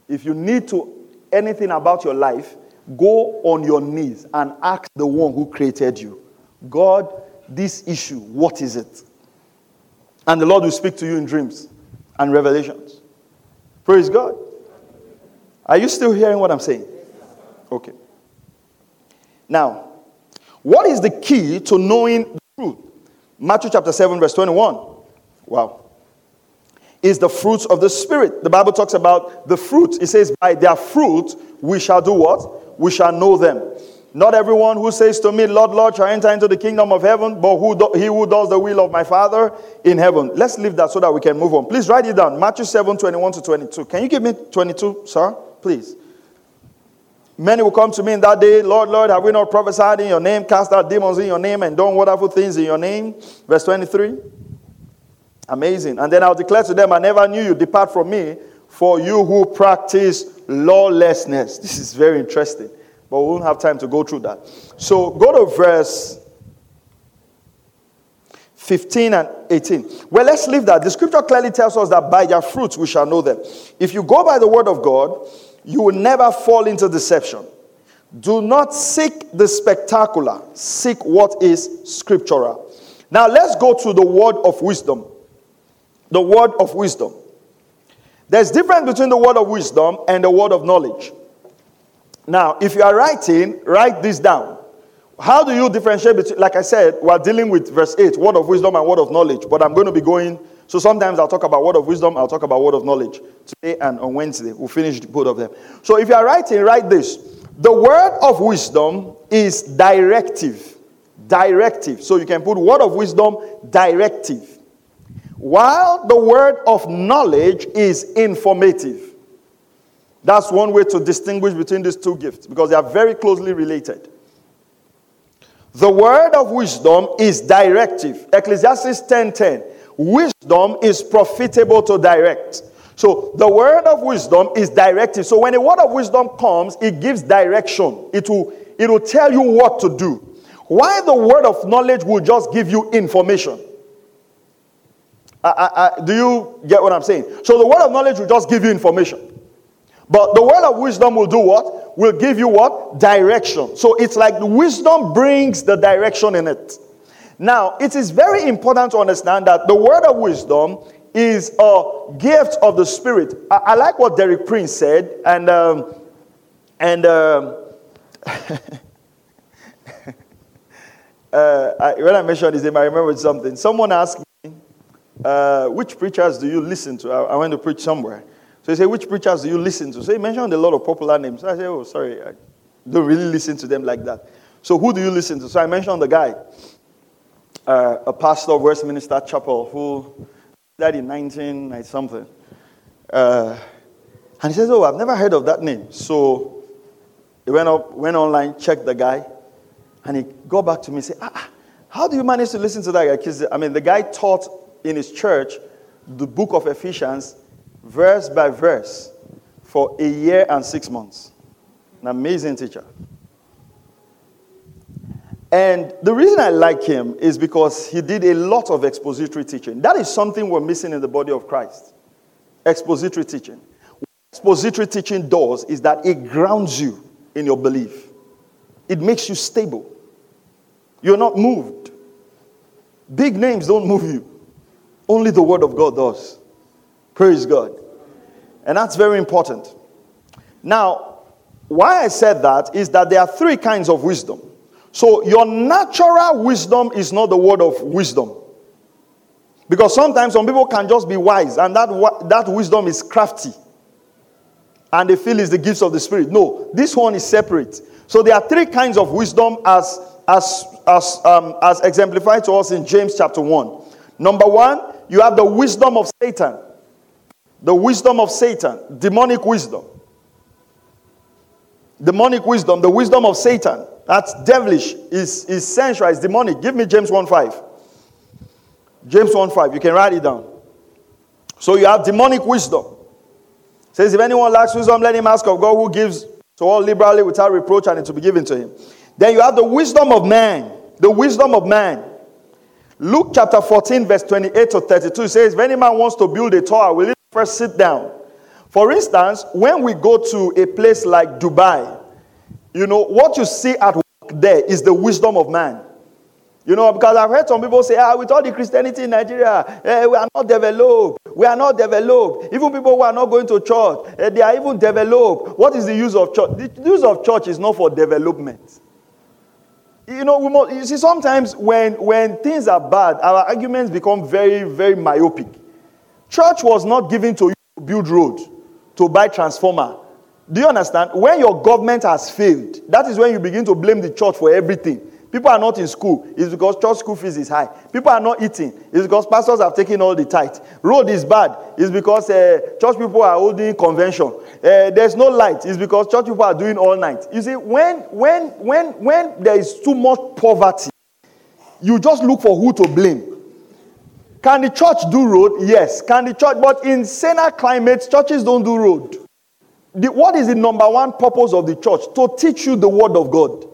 If you need to anything about your life, go on your knees and ask the one who created you. God, this issue, what is it? And the Lord will speak to you in dreams and revelations. Praise God. Are you still hearing what I'm saying? Okay. Now, what is the key to knowing the truth? Matthew chapter 7, verse 21. Wow. Is the fruits of the Spirit. The Bible talks about the fruit. It says, By their fruit we shall do what? We shall know them. Not everyone who says to me, Lord, Lord, shall enter into the kingdom of heaven, but who do, he who does the will of my Father in heaven. Let's leave that so that we can move on. Please write it down. Matthew 7, 21 to 22. Can you give me 22, sir? Please. Many will come to me in that day, Lord, Lord, have we not prophesied in your name, cast out demons in your name, and done wonderful things in your name? Verse 23. Amazing. And then I'll declare to them, I never knew you. Depart from me, for you who practice lawlessness. This is very interesting but we won't have time to go through that. So go to verse 15 and 18. Well, let's leave that. The scripture clearly tells us that by their fruits we shall know them. If you go by the word of God, you will never fall into deception. Do not seek the spectacular, seek what is scriptural. Now let's go to the word of wisdom. The word of wisdom. There's difference between the word of wisdom and the word of knowledge. Now, if you are writing, write this down. How do you differentiate between, like I said, we're dealing with verse 8, word of wisdom and word of knowledge, but I'm going to be going, so sometimes I'll talk about word of wisdom, I'll talk about word of knowledge. Today and on Wednesday, we'll finish both of them. So if you are writing, write this. The word of wisdom is directive. Directive. So you can put word of wisdom, directive. While the word of knowledge is informative. That's one way to distinguish between these two gifts because they are very closely related. The word of wisdom is directive. Ecclesiastes 10:10. Wisdom is profitable to direct. So the word of wisdom is directive. So when a word of wisdom comes, it gives direction. It will, it will tell you what to do. Why the word of knowledge will just give you information. I, I, I, do you get what I'm saying? So the word of knowledge will just give you information. But the word of wisdom will do what? Will give you what? Direction. So it's like the wisdom brings the direction in it. Now, it is very important to understand that the word of wisdom is a gift of the Spirit. I, I like what Derek Prince said, and um, and um, uh, I, when I mentioned his name, I remembered something. Someone asked me, uh, "Which preachers do you listen to?" I, I, went to preach somewhere, so he said, "Which preachers do you listen to?" So he mentioned a lot of popular names. I said, "Oh, sorry, I don't really listen to them like that." So who do you listen to? So I mentioned the guy, uh, a pastor of Westminster Chapel, who died in 1990 something. Uh, and he says, Oh, I've never heard of that name. So he went up, went online, checked the guy, and he got back to me and said, ah, ah, How do you manage to listen to that guy? Because, I mean, the guy taught in his church the book of Ephesians, verse by verse, for a year and six months. An amazing teacher. And the reason I like him is because he did a lot of expository teaching. That is something we're missing in the body of Christ. Expository teaching. What expository teaching does is that it grounds you in your belief, it makes you stable. You're not moved. Big names don't move you, only the Word of God does. Praise God. And that's very important. Now, why I said that is that there are three kinds of wisdom. So, your natural wisdom is not the word of wisdom. Because sometimes some people can just be wise, and that, that wisdom is crafty. And they feel it's the gifts of the Spirit. No, this one is separate. So, there are three kinds of wisdom as, as, as, um, as exemplified to us in James chapter 1. Number one, you have the wisdom of Satan. The wisdom of Satan, demonic wisdom. Demonic wisdom, the wisdom of Satan. That's devilish, is, is sensual, is demonic. Give me James 1 5. James 1 5. You can write it down. So you have demonic wisdom. It says, if anyone lacks wisdom, let him ask of God who gives to all liberally without reproach, and it will be given to him. Then you have the wisdom of man. The wisdom of man. Luke chapter 14, verse 28 to 32 says, If any man wants to build a tower, will he first sit down? For instance, when we go to a place like Dubai, you know, what you see at work there is the wisdom of man. You know, because I've heard some people say, ah, with all the Christianity in Nigeria, eh, we are not developed. We are not developed. Even people who are not going to church, eh, they are even developed. What is the use of church? The use of church is not for development. You know, we must, you see, sometimes when, when things are bad, our arguments become very, very myopic. Church was not given to you to build road, to buy transformer, do you understand? When your government has failed, that is when you begin to blame the church for everything. People are not in school. It's because church school fees is high. People are not eating. It's because pastors have taken all the tithe. Road is bad. It's because uh, church people are holding convention. Uh, there's no light. It's because church people are doing all night. You see, when when when when there is too much poverty, you just look for who to blame. Can the church do road? Yes. Can the church? But in saner climates, churches don't do road. The, what is the number one purpose of the church? To teach you the word of God.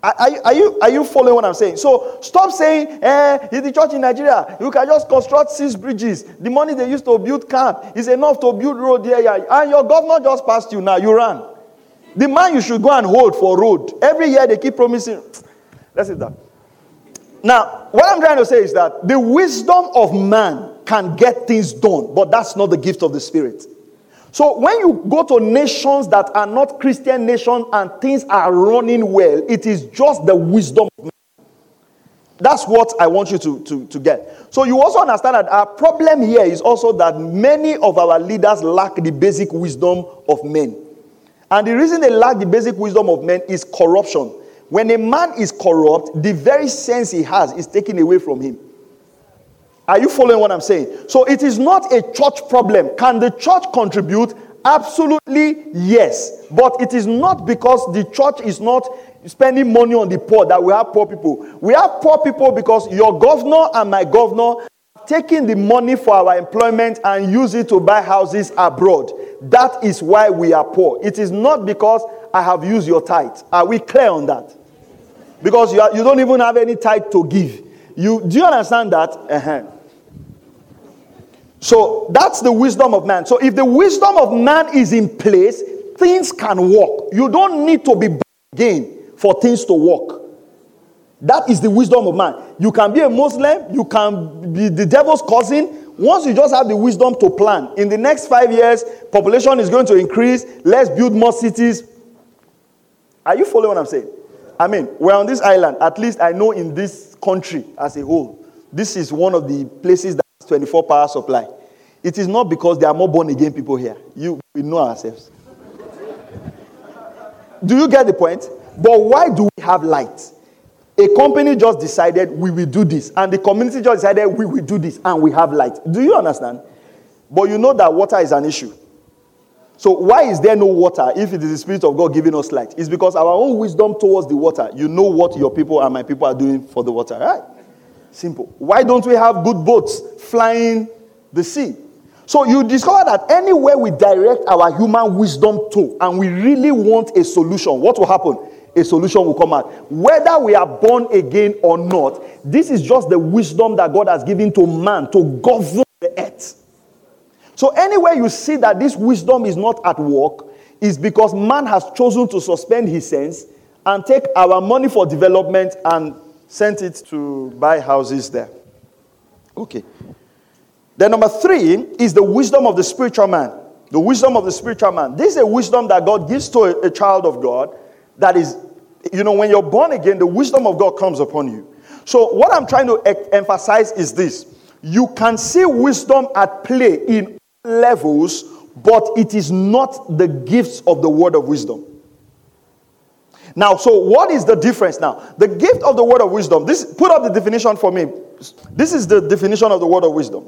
Are, are, are, you, are you following what I'm saying? So stop saying, eh, in the church in Nigeria, you can just construct six bridges. The money they used to build camp is enough to build road here. Yeah, and your governor just passed you now, you ran. The man you should go and hold for road. Every year they keep promising. Let's see that. Now, what I'm trying to say is that the wisdom of man can get things done, but that's not the gift of the Spirit. So when you go to nations that are not Christian nations and things are running well, it is just the wisdom of man. That's what I want you to, to, to get. So you also understand that our problem here is also that many of our leaders lack the basic wisdom of men. And the reason they lack the basic wisdom of men is corruption. When a man is corrupt, the very sense he has is taken away from him. Are you following what I'm saying? So it is not a church problem. Can the church contribute? Absolutely yes. But it is not because the church is not spending money on the poor that we have poor people. We have poor people because your governor and my governor taking the money for our employment and use it to buy houses abroad. That is why we are poor. It is not because I have used your tithe. Are we clear on that? Because you, are, you don't even have any tithe to give. You do you understand that? Uh-huh. So that's the wisdom of man. So if the wisdom of man is in place, things can work. You don't need to be again for things to work. That is the wisdom of man. You can be a Muslim, you can be the devil's cousin. Once you just have the wisdom to plan, in the next five years, population is going to increase. Let's build more cities. Are you following what I'm saying? I mean, we're on this island. At least I know in this country as a whole, this is one of the places that has 24 power supply. It is not because there are more born again people here. You, we know ourselves. do you get the point? But why do we have light? A company just decided we will do this, and the community just decided we will do this, and we have light. Do you understand? But you know that water is an issue. So why is there no water if it is the Spirit of God giving us light? It's because our own wisdom towards the water. You know what your people and my people are doing for the water, right? Simple. Why don't we have good boats flying the sea? So you discover that anywhere we direct our human wisdom to, and we really want a solution, what will happen? A solution will come out. Whether we are born again or not, this is just the wisdom that God has given to man to govern the earth. So anywhere you see that this wisdom is not at work, is because man has chosen to suspend his sense and take our money for development and sent it to buy houses there. Okay. Then, number three is the wisdom of the spiritual man. The wisdom of the spiritual man. This is a wisdom that God gives to a, child of God that is, you know, when you're born again, the wisdom of God comes upon you. So, what I'm trying to e- emphasize is this you can see wisdom at play in levels, but it is not the gifts of the word of wisdom. Now, so what is the difference now? The gift of the word of wisdom. This put up the definition for me. This is the definition of the word of wisdom.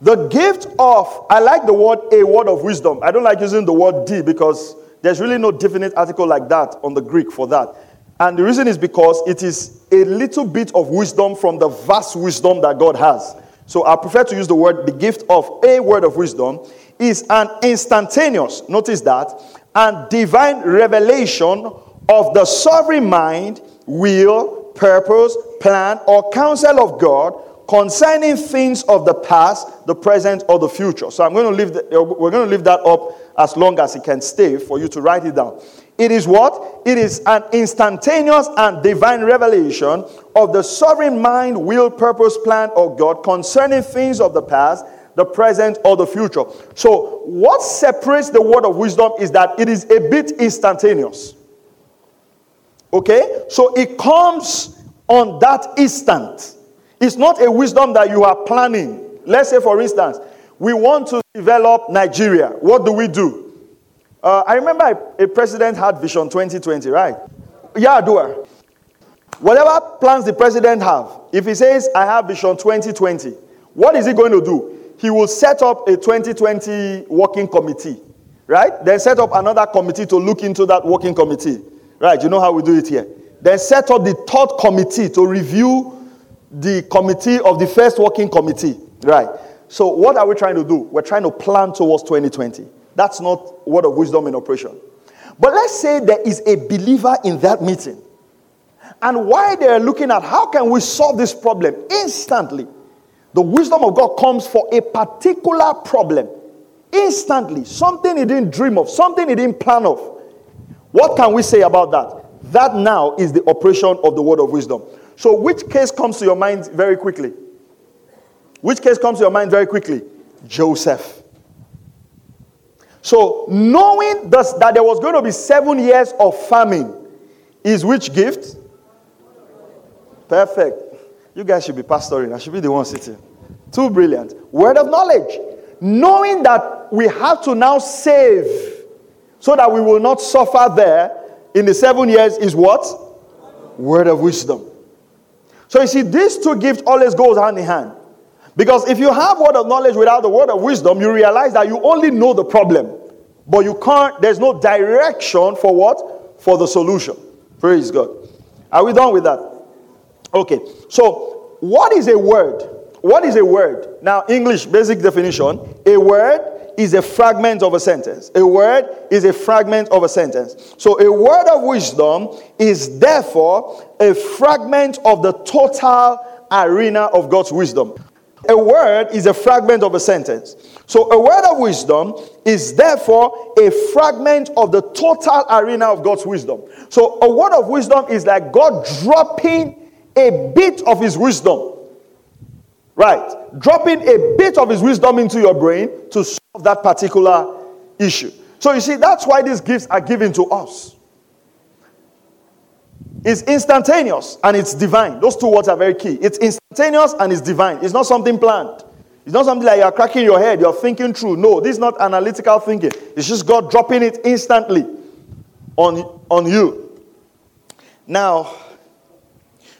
The gift of, I like the word a word of wisdom. I don't like using the word D because there's really no definite article like that on the Greek for that. And the reason is because it is a little bit of wisdom from the vast wisdom that God has. So I prefer to use the word the gift of a word of wisdom is an instantaneous, notice that, and divine revelation of the sovereign mind, will, purpose, plan, or counsel of God concerning things of the past, the present, or the future. So I'm going to leave the, we're going to leave that up as long as it can stay for you to write it down. It is what? It is an instantaneous and divine revelation of the sovereign mind, will, purpose, plan of God concerning things of the past, the present, or the future. So, what separates the word of wisdom is that it is a bit instantaneous. Okay? So, it comes on that instant. It's not a wisdom that you are planning. Let's say, for instance, we want to develop Nigeria. What do we do? Uh, I remember a, a, president had Vision 2020, right? Yeah, do it. Whatever plans the president have, if he says, I have Vision 2020, what is he going to do? He will set up a 2020 working committee, right? Then set up another committee to look into that working committee, right? You know how we do it here. Then set up the third committee to review the committee of the first working committee, right? So, what are we trying to do? We're trying to plan towards 2020. That's not word of wisdom in operation. But let's say there is a believer in that meeting. And while they're looking at how can we solve this problem instantly, the wisdom of God comes for a particular problem. Instantly, something he didn't dream of, something he didn't plan of. What can we say about that? That now is the operation of the word of wisdom. So, which case comes to your mind very quickly? Which case comes to your mind very quickly? Joseph. So, knowing thus that there was going to be seven years of famine is which gift? Perfect. You guys should be pastoring. I should be the one sitting. Too brilliant. Word of knowledge. Knowing that we have to now save so that we will not suffer there in the seven years is what? Word of wisdom. So you see, these two gifts always goes hand in hand. Because if you have word of knowledge without the word of wisdom, you realize that you only know the problem, but you can't, there's no direction for what? For the solution. Praise God. Are we done with that? Okay. So, what is a word? What is a word? Now, English basic definition a word is a fragment of a sentence. A word is a fragment of a sentence. So, a word of wisdom is therefore a fragment of the total arena of God's wisdom. A word is a fragment of a sentence. So a word of wisdom is therefore a fragment of the total arena of God's wisdom. So a word of wisdom is like God dropping a bit of his wisdom. Right. Dropping a bit of his wisdom into your brain to solve that particular issue. So you see, that's why these gifts are given to us. It's instantaneous and it's divine. Those two words are very key. It's instantaneous and it's divine. It's not something planned. It's not something like you're cracking your head, you're thinking through. No, this is not analytical thinking. It's just God dropping it instantly on, on you. Now,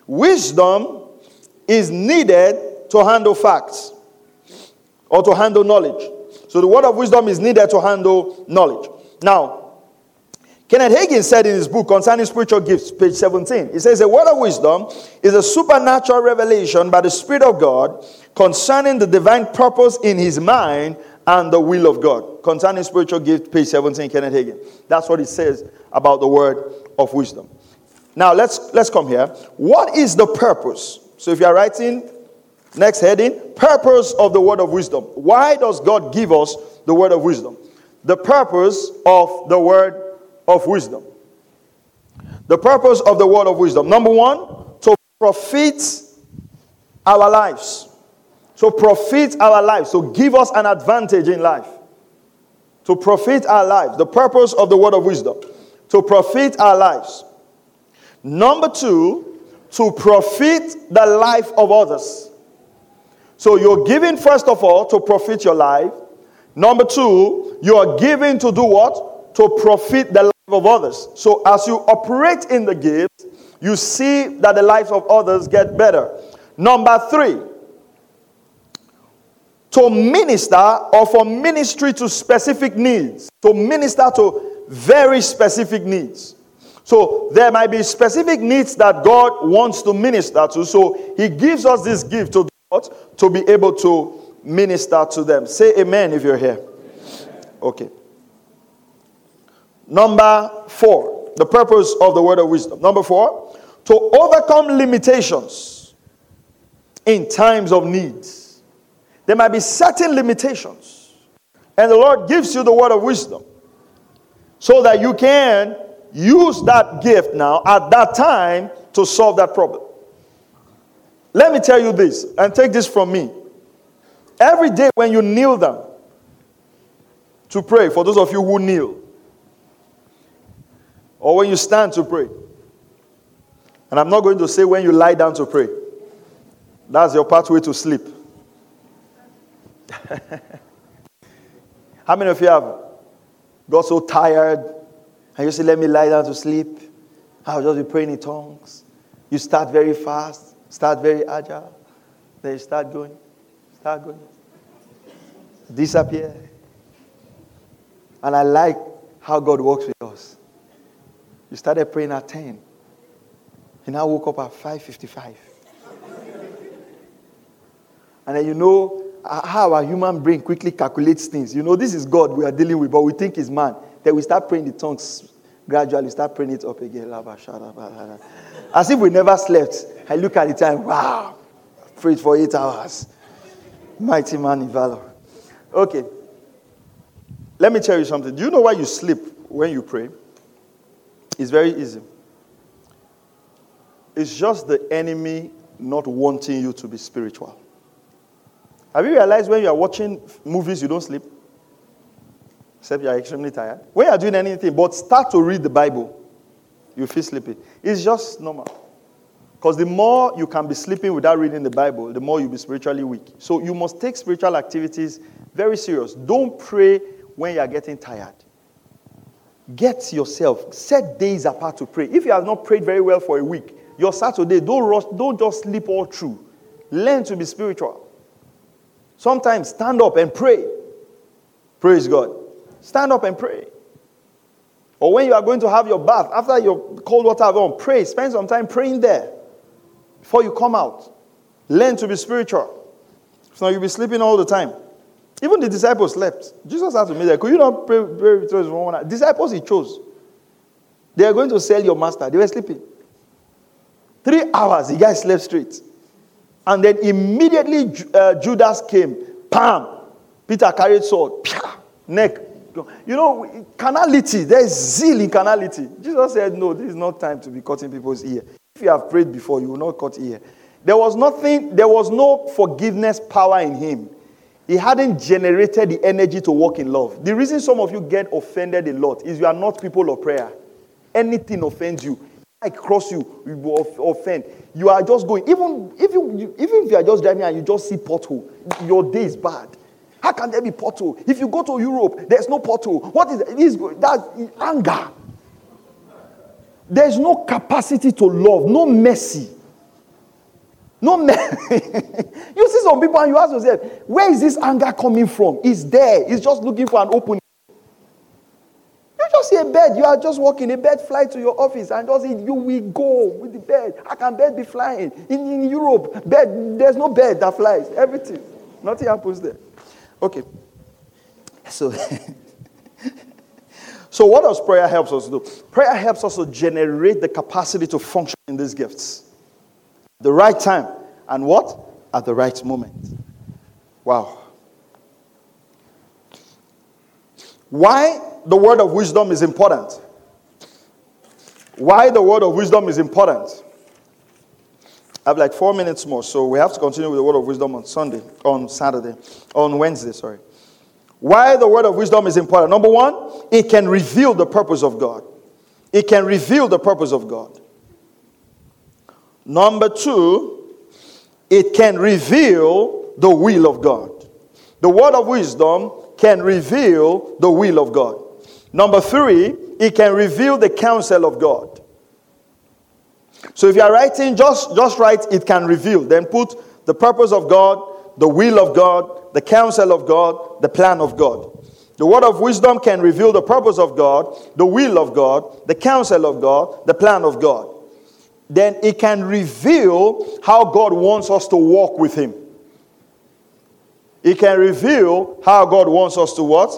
wisdom is needed to handle facts or to handle knowledge. So the word of wisdom is needed to handle knowledge. Now, Kenneth Hagin said in his book concerning spiritual gifts, page 17, he says, A word of wisdom is a supernatural revelation by the Spirit of God concerning the divine purpose in his mind and the will of God. Concerning spiritual gifts, page 17, Kenneth Hagin. That's what he says about the word of wisdom. Now let's let's come here. What is the purpose? So if you are writing, next heading, purpose of the word of wisdom. Why does God give us the word of wisdom? The purpose of the word of wisdom. The purpose of the word of wisdom. Number one, to profit our lives. To profit our lives. To give us an advantage in life. To profit our lives. The purpose of the word of wisdom. To profit our lives. Number two, to profit the life of others. So you're giving, first of all, to profit your life. Number two, you are giving to do what? To profit the of others. So as you operate in the gift, you see that the lives of others get better. Number three, to minister or for ministry to specific needs, to minister to very specific needs. So there might be specific needs that God wants to minister to. So He gives us this gift to? To be able to minister to them. Say amen if you're here. Okay. Number four, the purpose of the word of wisdom. Number four, to overcome limitations in times of needs. There might be certain limitations, and the Lord gives you the word of wisdom so that you can use that gift now at that time to solve that problem. Let me tell you this, and take this from me. Every day when you kneel down to pray, for those of you who kneel, or when you stand to pray. And I'm not going to say when you lie down to pray. That's your pathway to sleep. How many of you have got so tired and you say, Let me lie down to sleep? I'll just be praying in tongues. You start very fast, start very agile, then you start going, start going, disappear. And I like how God works with us. You started praying at 10. And I woke up at 5.55. and then you know how our human brain quickly calculates things. You know, this is God we are dealing with, but we think it's man. Then we start praying the tongues gradually, start praying it up again. As if we never slept. I look at the time, wow, prayed for eight hours. Mighty man in valor. Okay. Let me tell you something. Do you know why you sleep when you pray? It's very easy. It's just the enemy not wanting you to be spiritual. Have you realized when you are watching movies, you don't sleep? Except you are extremely tired. When you are doing anything, but start to read the Bible, you feel sleepy. It's just normal. Because the more you can be sleeping without reading the Bible, the more you'll be spiritually weak. So you must take spiritual activities very serious. Don't pray when you are getting tired. Get yourself, set days apart to pray. If you have not prayed very well for a week, your Saturday, don't rush, don't just sleep all through. Learn to be spiritual. Sometimes stand up and pray. Praise God. Stand up and pray. Or when you are going to have your bath, after your cold water on, pray. Spend some time praying there before you come out. Learn to be spiritual. So you'll be sleeping all the time. Even the disciples slept. Jesus asked me that, could you not pray, pray with us one night? Disciples he chose. They are going to sell your master. They were sleeping. Three hours, the guy slept straight. And then immediately uh, Judas came. Pam! Peter carried sword. Pia, neck. You know, carnality, there's zeal in carnality. Jesus said, No, this is not time to be cutting people's ear. If you have prayed before, you will not cut ear. There was nothing, there was no forgiveness power in him. He hadn't generated the energy to walk in love. The reason some of you get offended a lot is you are not people of prayer. Anything offends you. I cross you, you will offend. You are just going, even if you, even if you are just driving and you just see pothole, your day is bad. How can there be pothole? If you go to Europe, there's no pothole. What is it? Is that's anger. There's no capacity to love, no mercy. No man. you see some people and you ask yourself, where is this anger coming from? It's there. It's just looking for an opening. You just see a bird, you are just walking, a bird fly to your office and just you will go with the bird. How can bird be flying? In, in Europe, bird, there's no bird that flies. Everything. Nothing happens there. Okay. So, so what does prayer helps us do? Prayer helps us to generate the capacity to function in these gifts. The right time. And what? At the right moment. Wow. Why the word of wisdom is important? Why the word of wisdom is important? I have like four minutes more, so we have to continue with the word of wisdom on Sunday, on Saturday, on Wednesday, sorry. Why the word of wisdom is important. Number one, it can reveal the purpose of God. It can reveal the purpose of God. Number two, it can reveal the will of God. The word of wisdom can reveal the will of God. Number three, it can reveal the counsel of God. So if you are writing, just, just write, it can reveal. Then put the purpose of God, the will of God, the counsel of God, the plan of God. The word of wisdom can reveal the purpose of God, the will of God, the counsel of God, the plan of God. Then it can reveal how God wants us to walk with Him. It can reveal how God wants us to what?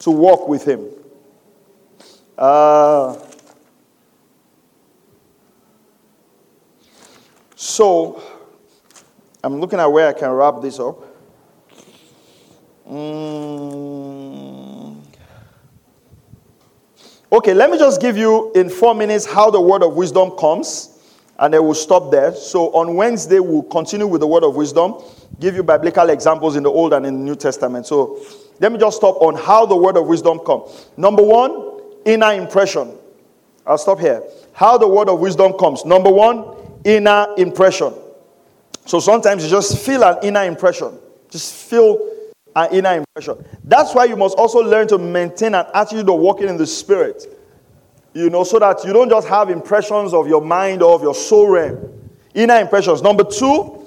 To walk with Him. Uh, So, I'm looking at where I can wrap this up. Mm. Okay, let me just give you in four minutes how the word of wisdom comes, and then we'll stop there. So, on Wednesday, we'll continue with the word of wisdom, give you biblical examples in the Old and in the New Testament. So, let me just stop on how the word of wisdom comes. Number one, inner impression. I'll stop here. How the word of wisdom comes. Number one, inner impression. So sometimes you just feel an inner impression. Just feel an inner impression. That's why you must also learn to maintain an attitude of walking in the spirit. You know, so that you don't just have impressions of your mind or of your soul realm. Inner impressions. Number two,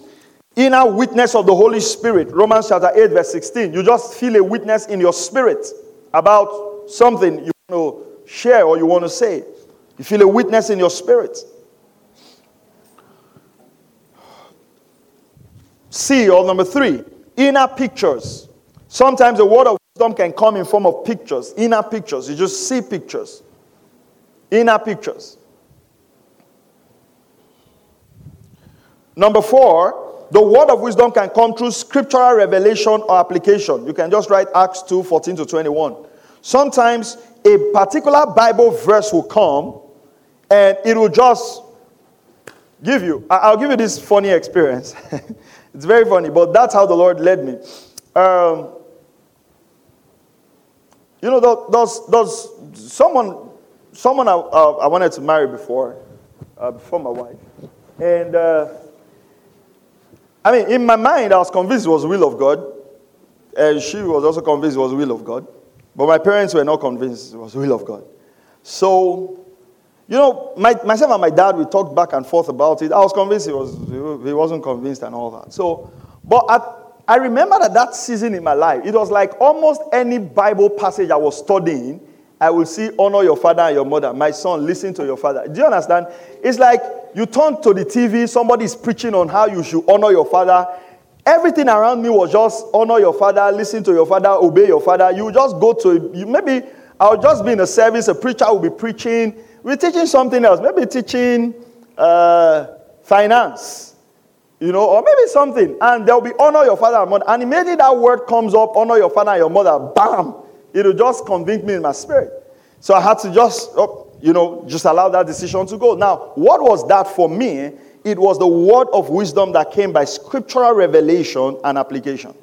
inner witness of the Holy Spirit. Romans chapter 8, verse 16. You just feel a witness in your spirit about something you want to share or you want to say. You feel a witness in your spirit. See, or number three, inner pictures. Sometimes the word of wisdom can come in form of pictures, inner pictures. You just see pictures. Inner pictures. Number four, the word of wisdom can come through scriptural revelation or application. You can just write Acts 2 14 to 21. Sometimes a particular Bible verse will come and it will just give you. I'll give you this funny experience. It's very funny, but that's how the Lord led me. Um, you know, those, those, someone, someone I, uh, I wanted to marry before, uh, before my wife. And uh, I mean, in my mind, I was convinced it was the will of God. And she was also convinced it was the will of God. But my parents were not convinced it was the will of God. So you know, my, myself and my dad, we talked back and forth about it. I was convinced he, was, he wasn't convinced and all that. So, but at, I remember that that season in my life, it was like almost any Bible passage I was studying, I will see honor your father and your mother. My son, listen to your father. Do you understand? It's like you turn to the TV, somebody is preaching on how you should honor your father. Everything around me was just honor your father, listen to your father, obey your father. You just go to, you, maybe I'll just be in a service, a preacher will be preaching we're teaching something else, maybe teaching uh, finance. You know, or maybe something. And there'll be honor your father and mother. And immediately that word comes up, honor your father and your mother, bam, it'll just convict me in my spirit. So I had to just, oh, you know, just allow that decision to go. Now, what was that for me? It was the word of wisdom that came by scriptural revelation and application.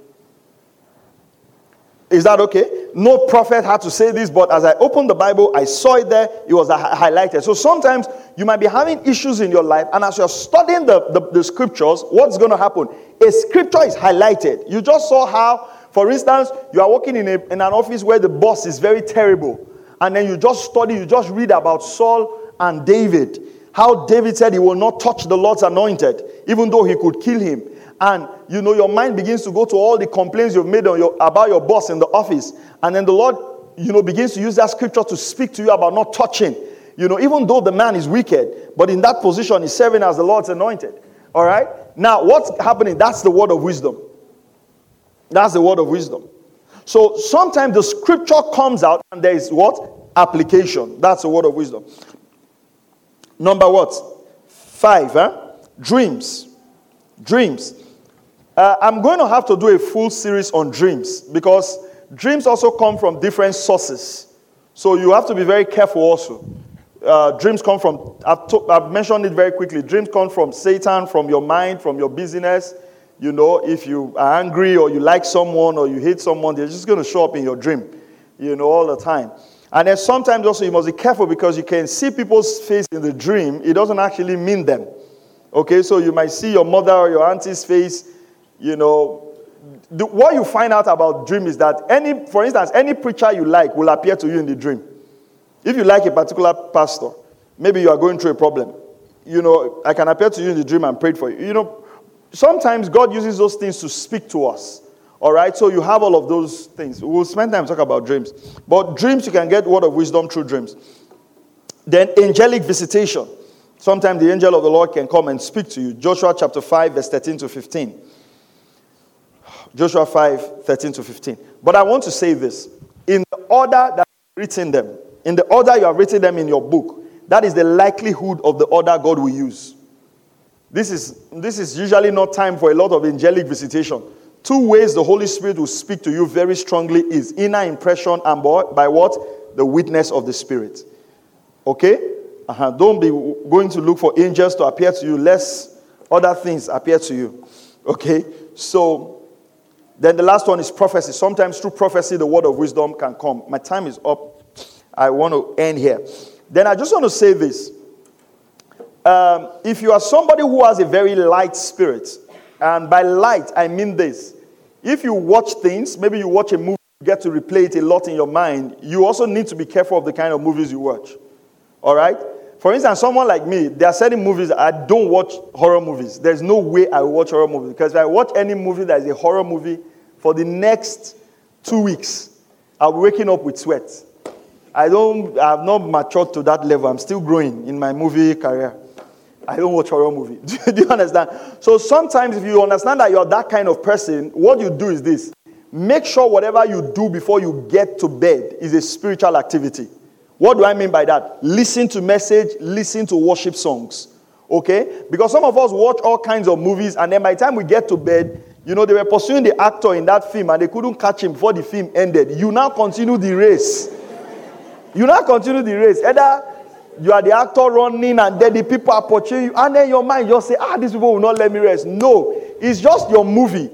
Is that okay? No prophet had to say this, but as I opened the Bible, I saw it there. It was highlighted. So sometimes you might be having issues in your life, and as you're studying the, the, the scriptures, what's going to happen? A scripture is highlighted. You just saw how, for instance, you are working in, a, in an office where the boss is very terrible, and then you just study, you just read about Saul and David. How David said he will not touch the Lord's anointed, even though he could kill him. And you know your mind begins to go to all the complaints you've made your, about your boss in the office and then the lord you know begins to use that scripture to speak to you about not touching you know even though the man is wicked but in that position he's serving as the lord's anointed. All right? Now what's happening? That's the word of wisdom that's the word of wisdom so sometimes the scripture comes out and there is what application that's the word of wisdom number what five huh? dreams dreams uh, I'm going to have to do a full series on dreams because dreams also come from different sources. So you have to be very careful also. Uh, dreams come from, I've, to, I've, mentioned it very quickly. Dreams come from Satan, from your mind, from your business. You know, if you are angry or you like someone or you hate someone, they're just going to show up in your dream, you know, all the time. And then sometimes also you must be careful because you can see people's face in the dream. It doesn't actually mean them. Okay, so you might see your mother or your auntie's face you know, the, what you find out about dream is that any, for instance, any preacher you like will appear to you in the dream. If you like a particular pastor, maybe you are going through a problem. You know, I can appear to you in the dream and pray for you. You know, sometimes God uses those things to speak to us. All right, so you have all of those things. We'll spend time talking about dreams. But dreams, you can get word of wisdom through dreams. Then angelic visitation. Sometimes the angel of the Lord can come and speak to you. Joshua chapter 5, verse 13 to 15. Joshua 5 13 to 15. But I want to say this in the order that you've written them, in the order you have written them in your book, that is the likelihood of the order God will use. This is, this is usually not time for a lot of angelic visitation. Two ways the Holy Spirit will speak to you very strongly is inner impression and by what? The witness of the Spirit. Okay? Uh-huh. Don't be going to look for angels to appear to you, lest other things appear to you. Okay? So, then the last one is prophecy. Sometimes through prophecy, the word of wisdom can come. My time is up. I want to end here. Then I just want to say this. Um, if you are somebody who has a very light spirit, and by light, I mean this. If you watch things, maybe you watch a movie, you get to replay it a lot in your mind, you also need to be careful of the kind of movies you watch. All right? For instance, someone like me, there are certain movies I don't watch horror movies. There's no way I watch horror movies because if I watch any movie that is a horror movie, for the next two weeks, I'll be waking up with sweat. I don't, I have not matured to that level. I'm still growing in my movie career. I don't watch horror movie. do you understand? So sometimes if you understand that you're that kind of person, what you do is this. Make sure whatever you do before you get to bed is a spiritual activity. What do I mean by that? Listen to message, listen to worship songs. Okay? Because some of us watch all kinds of movies and then by the time we get to bed, you know, they were pursuing the actor in that film and they couldn't catch him before the film ended. You now continue the race. You now continue the race. Either you are the actor running and then the people are pursuing you, and then your mind just say, ah, these people will not let me rest. No, it's just your movie.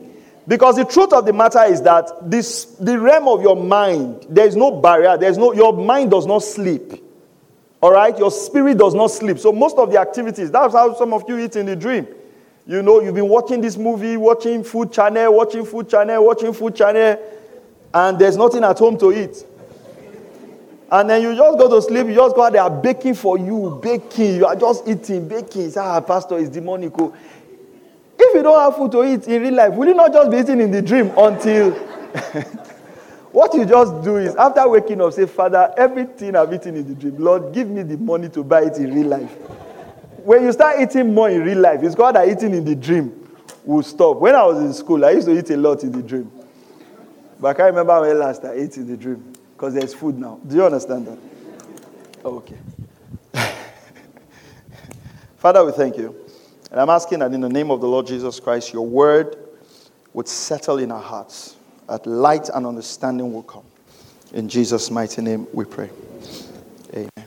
Because the truth of the matter is that this the realm of your mind, there is no barrier, there's no your mind does not sleep. All right, your spirit does not sleep. So most of the activities, that's how some of you eat in the dream. You know, you've been watching this movie, watching food channel, watching food channel, watching food channel, and there's nothing at home to eat. And then you just go to sleep, you just go out there baking for you, baking. You are just eating, baking. Ah, Pastor, is demonic. Oh. If you don't have food to eat in real life, will you not just be eating in the dream until. what you just do is, after waking up, say, Father, everything I've eaten in the dream, Lord, give me the money to buy it in real life when you start eating more in real life, it's called that eating in the dream will stop. When I was in school, I used to eat a lot in the dream. But I can't remember when last I ate in the dream because there's food now. Do you understand that? Okay. Father, we thank you. And I'm asking that in the name of the Lord Jesus Christ, your word would settle in our hearts, that light and understanding will come. In Jesus' mighty name we pray. Amen.